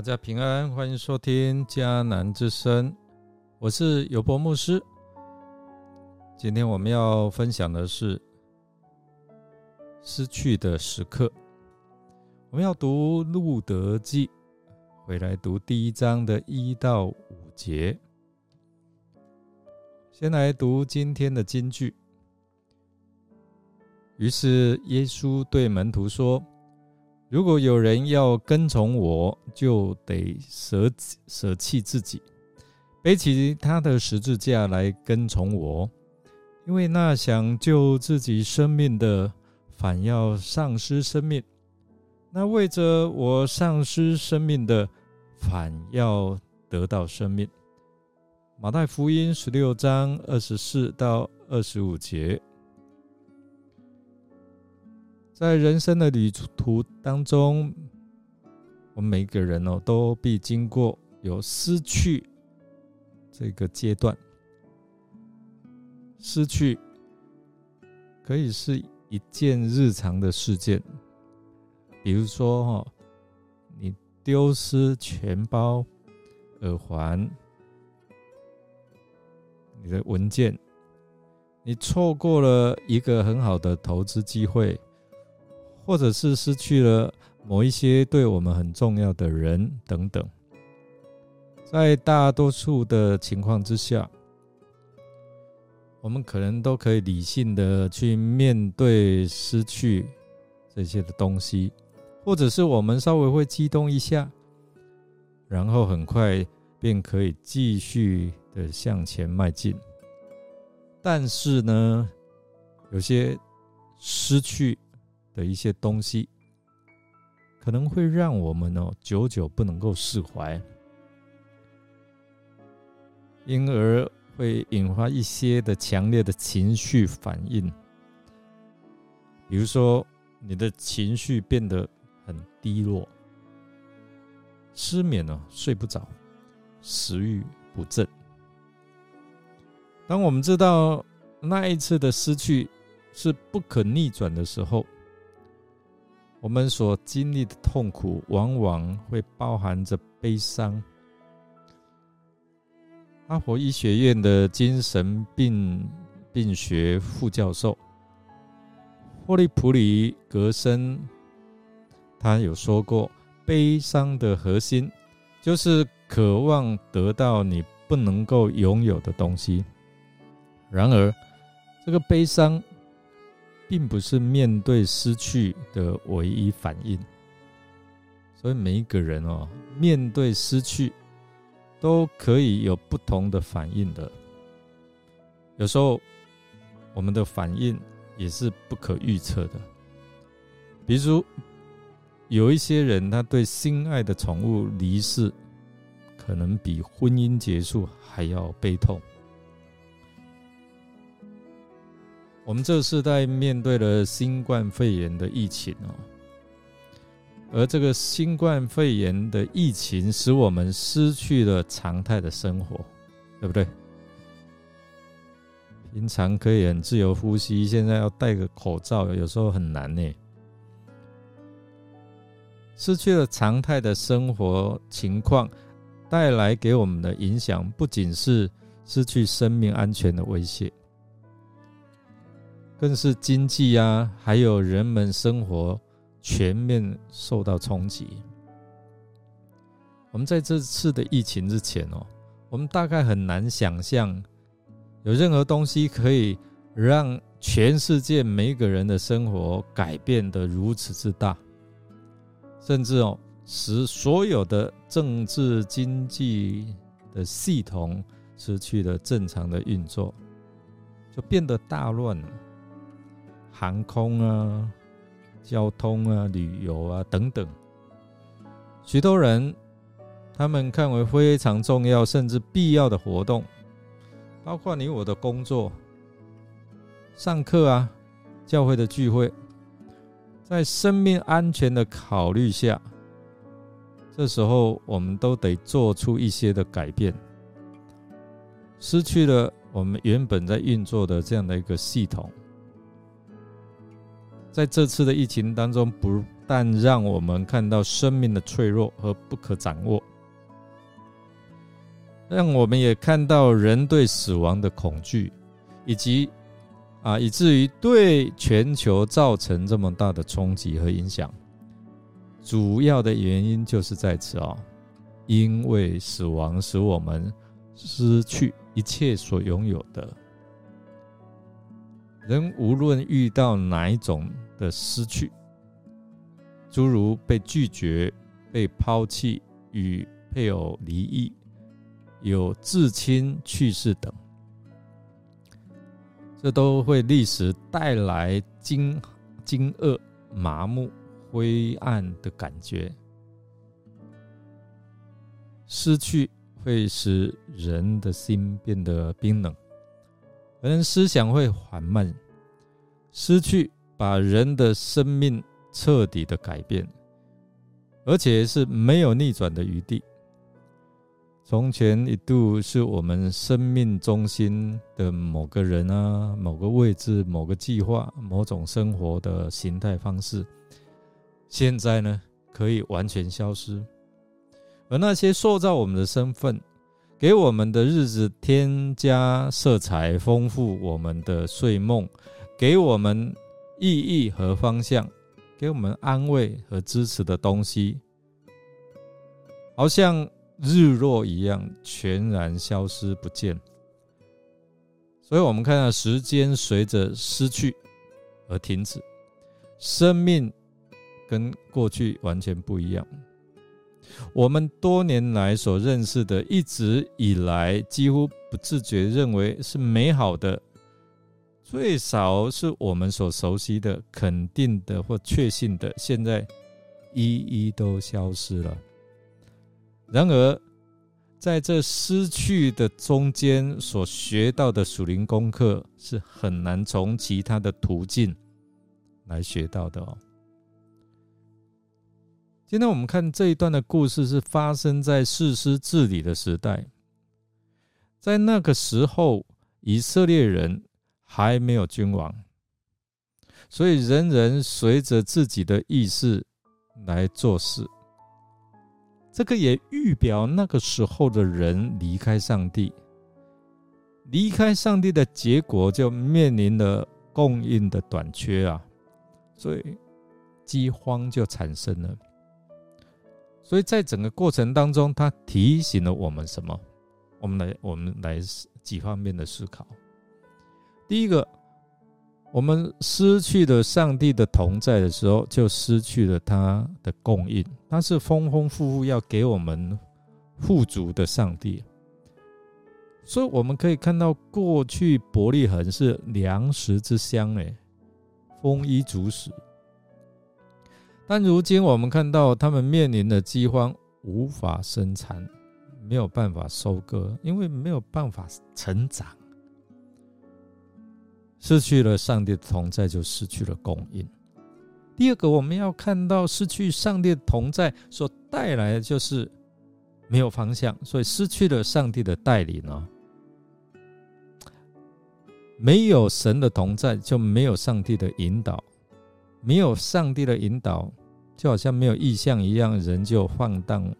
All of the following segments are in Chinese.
大家平安，欢迎收听迦南之声，我是有博牧师。今天我们要分享的是失去的时刻。我们要读《路德记》，回来读第一章的一到五节。先来读今天的金句。于是耶稣对门徒说。如果有人要跟从我，就得舍舍弃自己，背起他的十字架来跟从我。因为那想救自己生命的，反要丧失生命；那为着我丧失生命的，反要得到生命。马太福音十六章二十四到二十五节。在人生的旅途当中，我们每个人哦，都必经过有失去这个阶段。失去可以是一件日常的事件，比如说哈，你丢失钱包、耳环、你的文件，你错过了一个很好的投资机会。或者是失去了某一些对我们很重要的人等等，在大多数的情况之下，我们可能都可以理性的去面对失去这些的东西，或者是我们稍微会激动一下，然后很快便可以继续的向前迈进。但是呢，有些失去。的一些东西，可能会让我们哦久久不能够释怀，因而会引发一些的强烈的情绪反应。比如说，你的情绪变得很低落，失眠了，睡不着，食欲不振。当我们知道那一次的失去是不可逆转的时候，我们所经历的痛苦，往往会包含着悲伤。哈佛医学院的精神病病学副教授霍利普里格森，他有说过，悲伤的核心就是渴望得到你不能够拥有的东西。然而，这个悲伤。并不是面对失去的唯一反应，所以每一个人哦，面对失去都可以有不同的反应的。有时候我们的反应也是不可预测的，比如有一些人，他对心爱的宠物离世，可能比婚姻结束还要悲痛。我们这个时代面对了新冠肺炎的疫情哦，而这个新冠肺炎的疫情使我们失去了常态的生活，对不对？平常可以很自由呼吸，现在要戴个口罩，有时候很难呢。失去了常态的生活情况，带来给我们的影响，不仅是失去生命安全的威胁。更是经济啊，还有人们生活全面受到冲击。我们在这次的疫情之前哦，我们大概很难想象有任何东西可以让全世界每一个人的生活改变的如此之大，甚至哦，使所有的政治经济的系统失去了正常的运作，就变得大乱了。航空啊，交通啊，旅游啊等等，许多人他们看为非常重要甚至必要的活动，包括你我的工作、上课啊、教会的聚会，在生命安全的考虑下，这时候我们都得做出一些的改变，失去了我们原本在运作的这样的一个系统。在这次的疫情当中，不但让我们看到生命的脆弱和不可掌握，让我们也看到人对死亡的恐惧，以及啊，以至于对全球造成这么大的冲击和影响。主要的原因就是在此啊，因为死亡使我们失去一切所拥有的。人无论遇到哪一种的失去，诸如被拒绝、被抛弃、与配偶离异、有至亲去世等，这都会历时带来惊惊愕、麻木。灰暗的感觉，失去会使人的心变得冰冷，人思想会缓慢，失去把人的生命彻底的改变，而且是没有逆转的余地。从前一度是我们生命中心的某个人啊，某个位置，某个计划，某种生活的形态方式。现在呢，可以完全消失，而那些塑造我们的身份、给我们的日子添加色彩、丰富我们的睡梦、给我们意义和方向、给我们安慰和支持的东西，好像日落一样，全然消失不见。所以，我们看到时间随着失去而停止，生命。跟过去完全不一样。我们多年来所认识的，一直以来几乎不自觉认为是美好的，最少是我们所熟悉的、肯定的或确信的，现在一一都消失了。然而，在这失去的中间所学到的属灵功课，是很难从其他的途径来学到的哦。今天我们看这一段的故事，是发生在世师治理的时代。在那个时候，以色列人还没有君王，所以人人随着自己的意识来做事。这个也预表那个时候的人离开上帝，离开上帝的结果就面临了供应的短缺啊，所以饥荒就产生了。所以在整个过程当中，他提醒了我们什么？我们来，我们来几方面的思考。第一个，我们失去了上帝的同在的时候，就失去了他的供应。他是丰丰富富要给我们富足的上帝。所以我们可以看到，过去伯利恒是粮食之乡，哎，丰衣足食。但如今我们看到，他们面临的饥荒，无法生产，没有办法收割，因为没有办法成长，失去了上帝的同在，就失去了供应。第二个，我们要看到失去上帝的同在所带来的就是没有方向，所以失去了上帝的带领呢。没有神的同在，就没有上帝的引导，没有上帝的引导。就好像没有意向一样，人就放荡，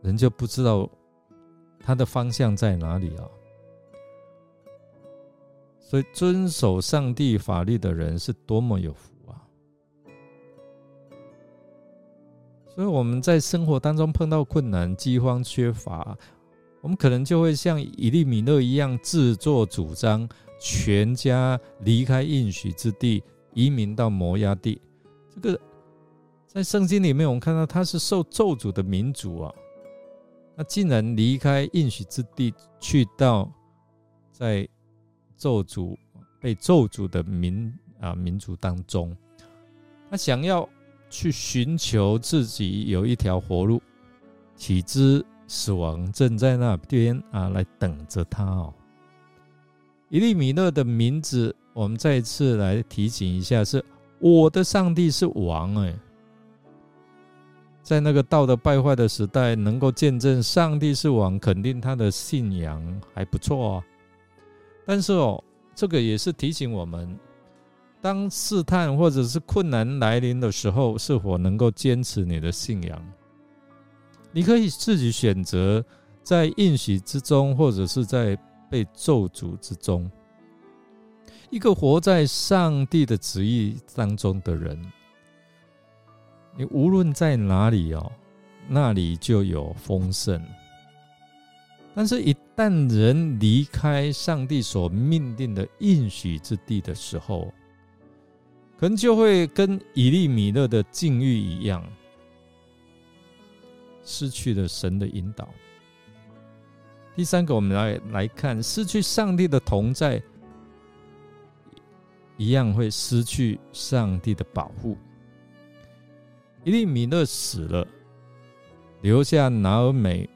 人就不知道他的方向在哪里啊。所以，遵守上帝法律的人是多么有福啊！所以，我们在生活当中碰到困难、饥荒、缺乏，我们可能就会像以利米勒一样自作主张，全家离开应许之地，移民到摩崖地。这个在圣经里面，我们看到他是受咒诅的民族啊，他竟然离开应许之地，去到在咒诅被咒诅的民啊民族当中，他想要去寻求自己有一条活路，岂知死亡正在那边啊来等着他哦。伊利米勒的名字，我们再一次来提醒一下是。我的上帝是王哎，在那个道德败坏的时代，能够见证上帝是王，肯定他的信仰还不错啊。但是哦，这个也是提醒我们，当试探或者是困难来临的时候，是否能够坚持你的信仰？你可以自己选择在应许之中，或者是在被咒诅之中。一个活在上帝的旨意当中的人，你无论在哪里哦，那里就有丰盛。但是，一旦人离开上帝所命定的应许之地的时候，可能就会跟以利米勒的境遇一样，失去了神的引导。第三个，我们来来看，失去上帝的同在，一样会失去上帝的保护。伊利米勒死了，留下拿尔美，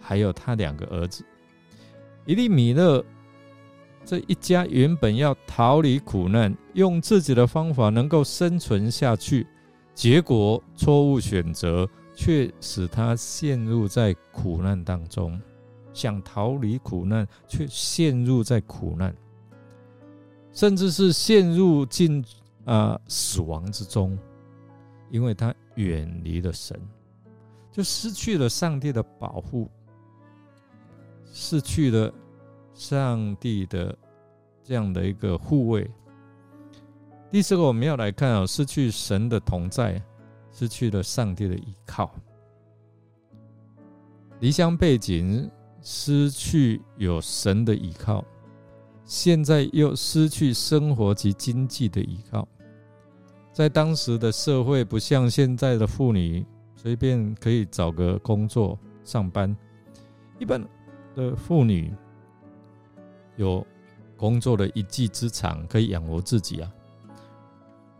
还有他两个儿子。伊利米勒。这一家原本要逃离苦难，用自己的方法能够生存下去，结果错误选择却使他陷入在苦难当中。想逃离苦难，却陷入在苦难，甚至是陷入进啊死亡之中，因为他远离了神，就失去了上帝的保护，失去了。上帝的这样的一个护卫。第四个，我们要来看啊，失去神的同在，失去了上帝的依靠，离乡背景，失去有神的依靠，现在又失去生活及经济的依靠。在当时的社会，不像现在的妇女随便可以找个工作上班，一般的妇女。有工作的一技之长，可以养活自己啊。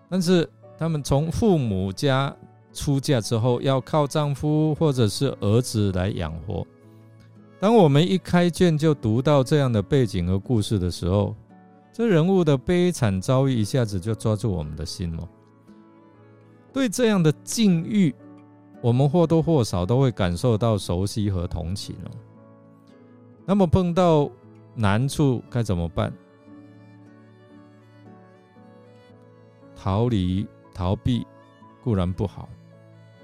但是他们从父母家出嫁之后，要靠丈夫或者是儿子来养活。当我们一开卷就读到这样的背景和故事的时候，这人物的悲惨遭遇一下子就抓住我们的心了。对这样的境遇，我们或多或少都会感受到熟悉和同情哦。那么碰到。难处该怎么办？逃离、逃避固然不好，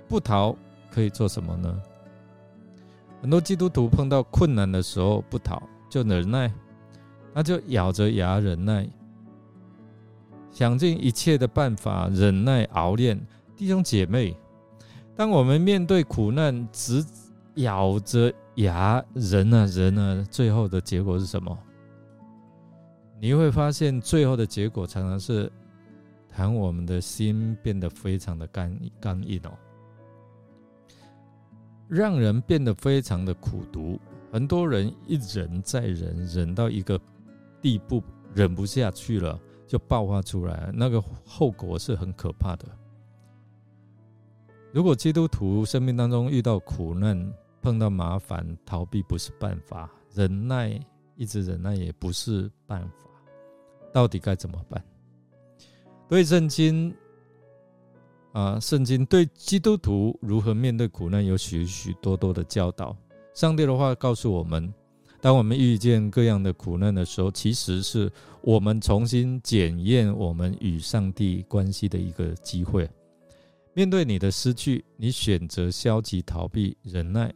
不逃可以做什么呢？很多基督徒碰到困难的时候不逃，就忍耐，那就咬着牙忍耐，想尽一切的办法忍耐熬练。弟兄姐妹，当我们面对苦难，只咬着。牙忍啊忍啊，最后的结果是什么？你会发现，最后的结果常常是，谈我们的心变得非常的干干硬哦，让人变得非常的苦毒。很多人一忍再忍，忍到一个地步，忍不下去了，就爆发出来，那个后果是很可怕的。如果基督徒生命当中遇到苦难，碰到麻烦，逃避不是办法；忍耐，一直忍耐也不是办法。到底该怎么办？对圣经啊，圣经对基督徒如何面对苦难有许许多多的教导。上帝的话告诉我们：当我们遇见各样的苦难的时候，其实是我们重新检验我们与上帝关系的一个机会。面对你的失去，你选择消极逃避、忍耐。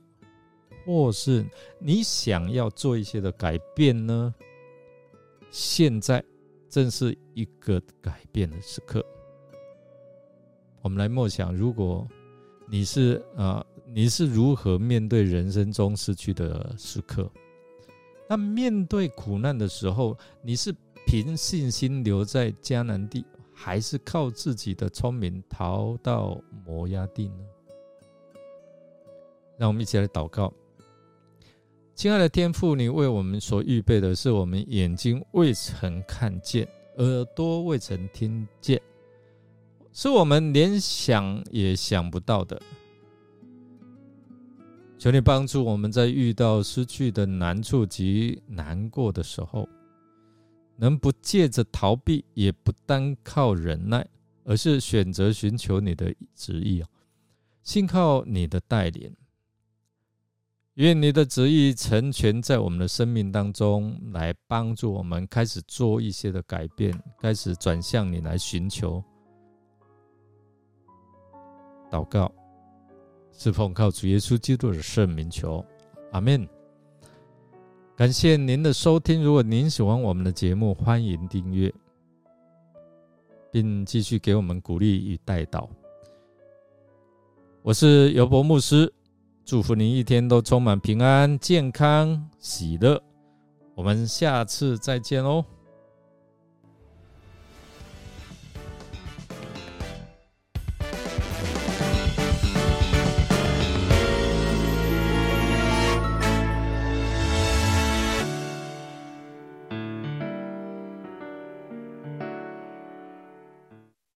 或是你想要做一些的改变呢？现在正是一个改变的时刻。我们来默想，如果你是啊，你是如何面对人生中失去的时刻？那面对苦难的时候，你是凭信心留在迦南地，还是靠自己的聪明逃到摩崖地呢？让我们一起来祷告。亲爱的天父，你为我们所预备的是我们眼睛未曾看见、耳朵未曾听见，是我们连想也想不到的。求你帮助我们在遇到失去的难处及难过的时候，能不借着逃避，也不单靠忍耐，而是选择寻求你的旨意啊，信靠你的带领。愿你的旨意成全在我们的生命当中，来帮助我们开始做一些的改变，开始转向你来寻求。祷告，是奉靠主耶稣基督的圣名求，阿门。感谢您的收听，如果您喜欢我们的节目，欢迎订阅，并继续给我们鼓励与带导。我是尤伯牧师。祝福您一天都充满平安、健康、喜乐。我们下次再见哦。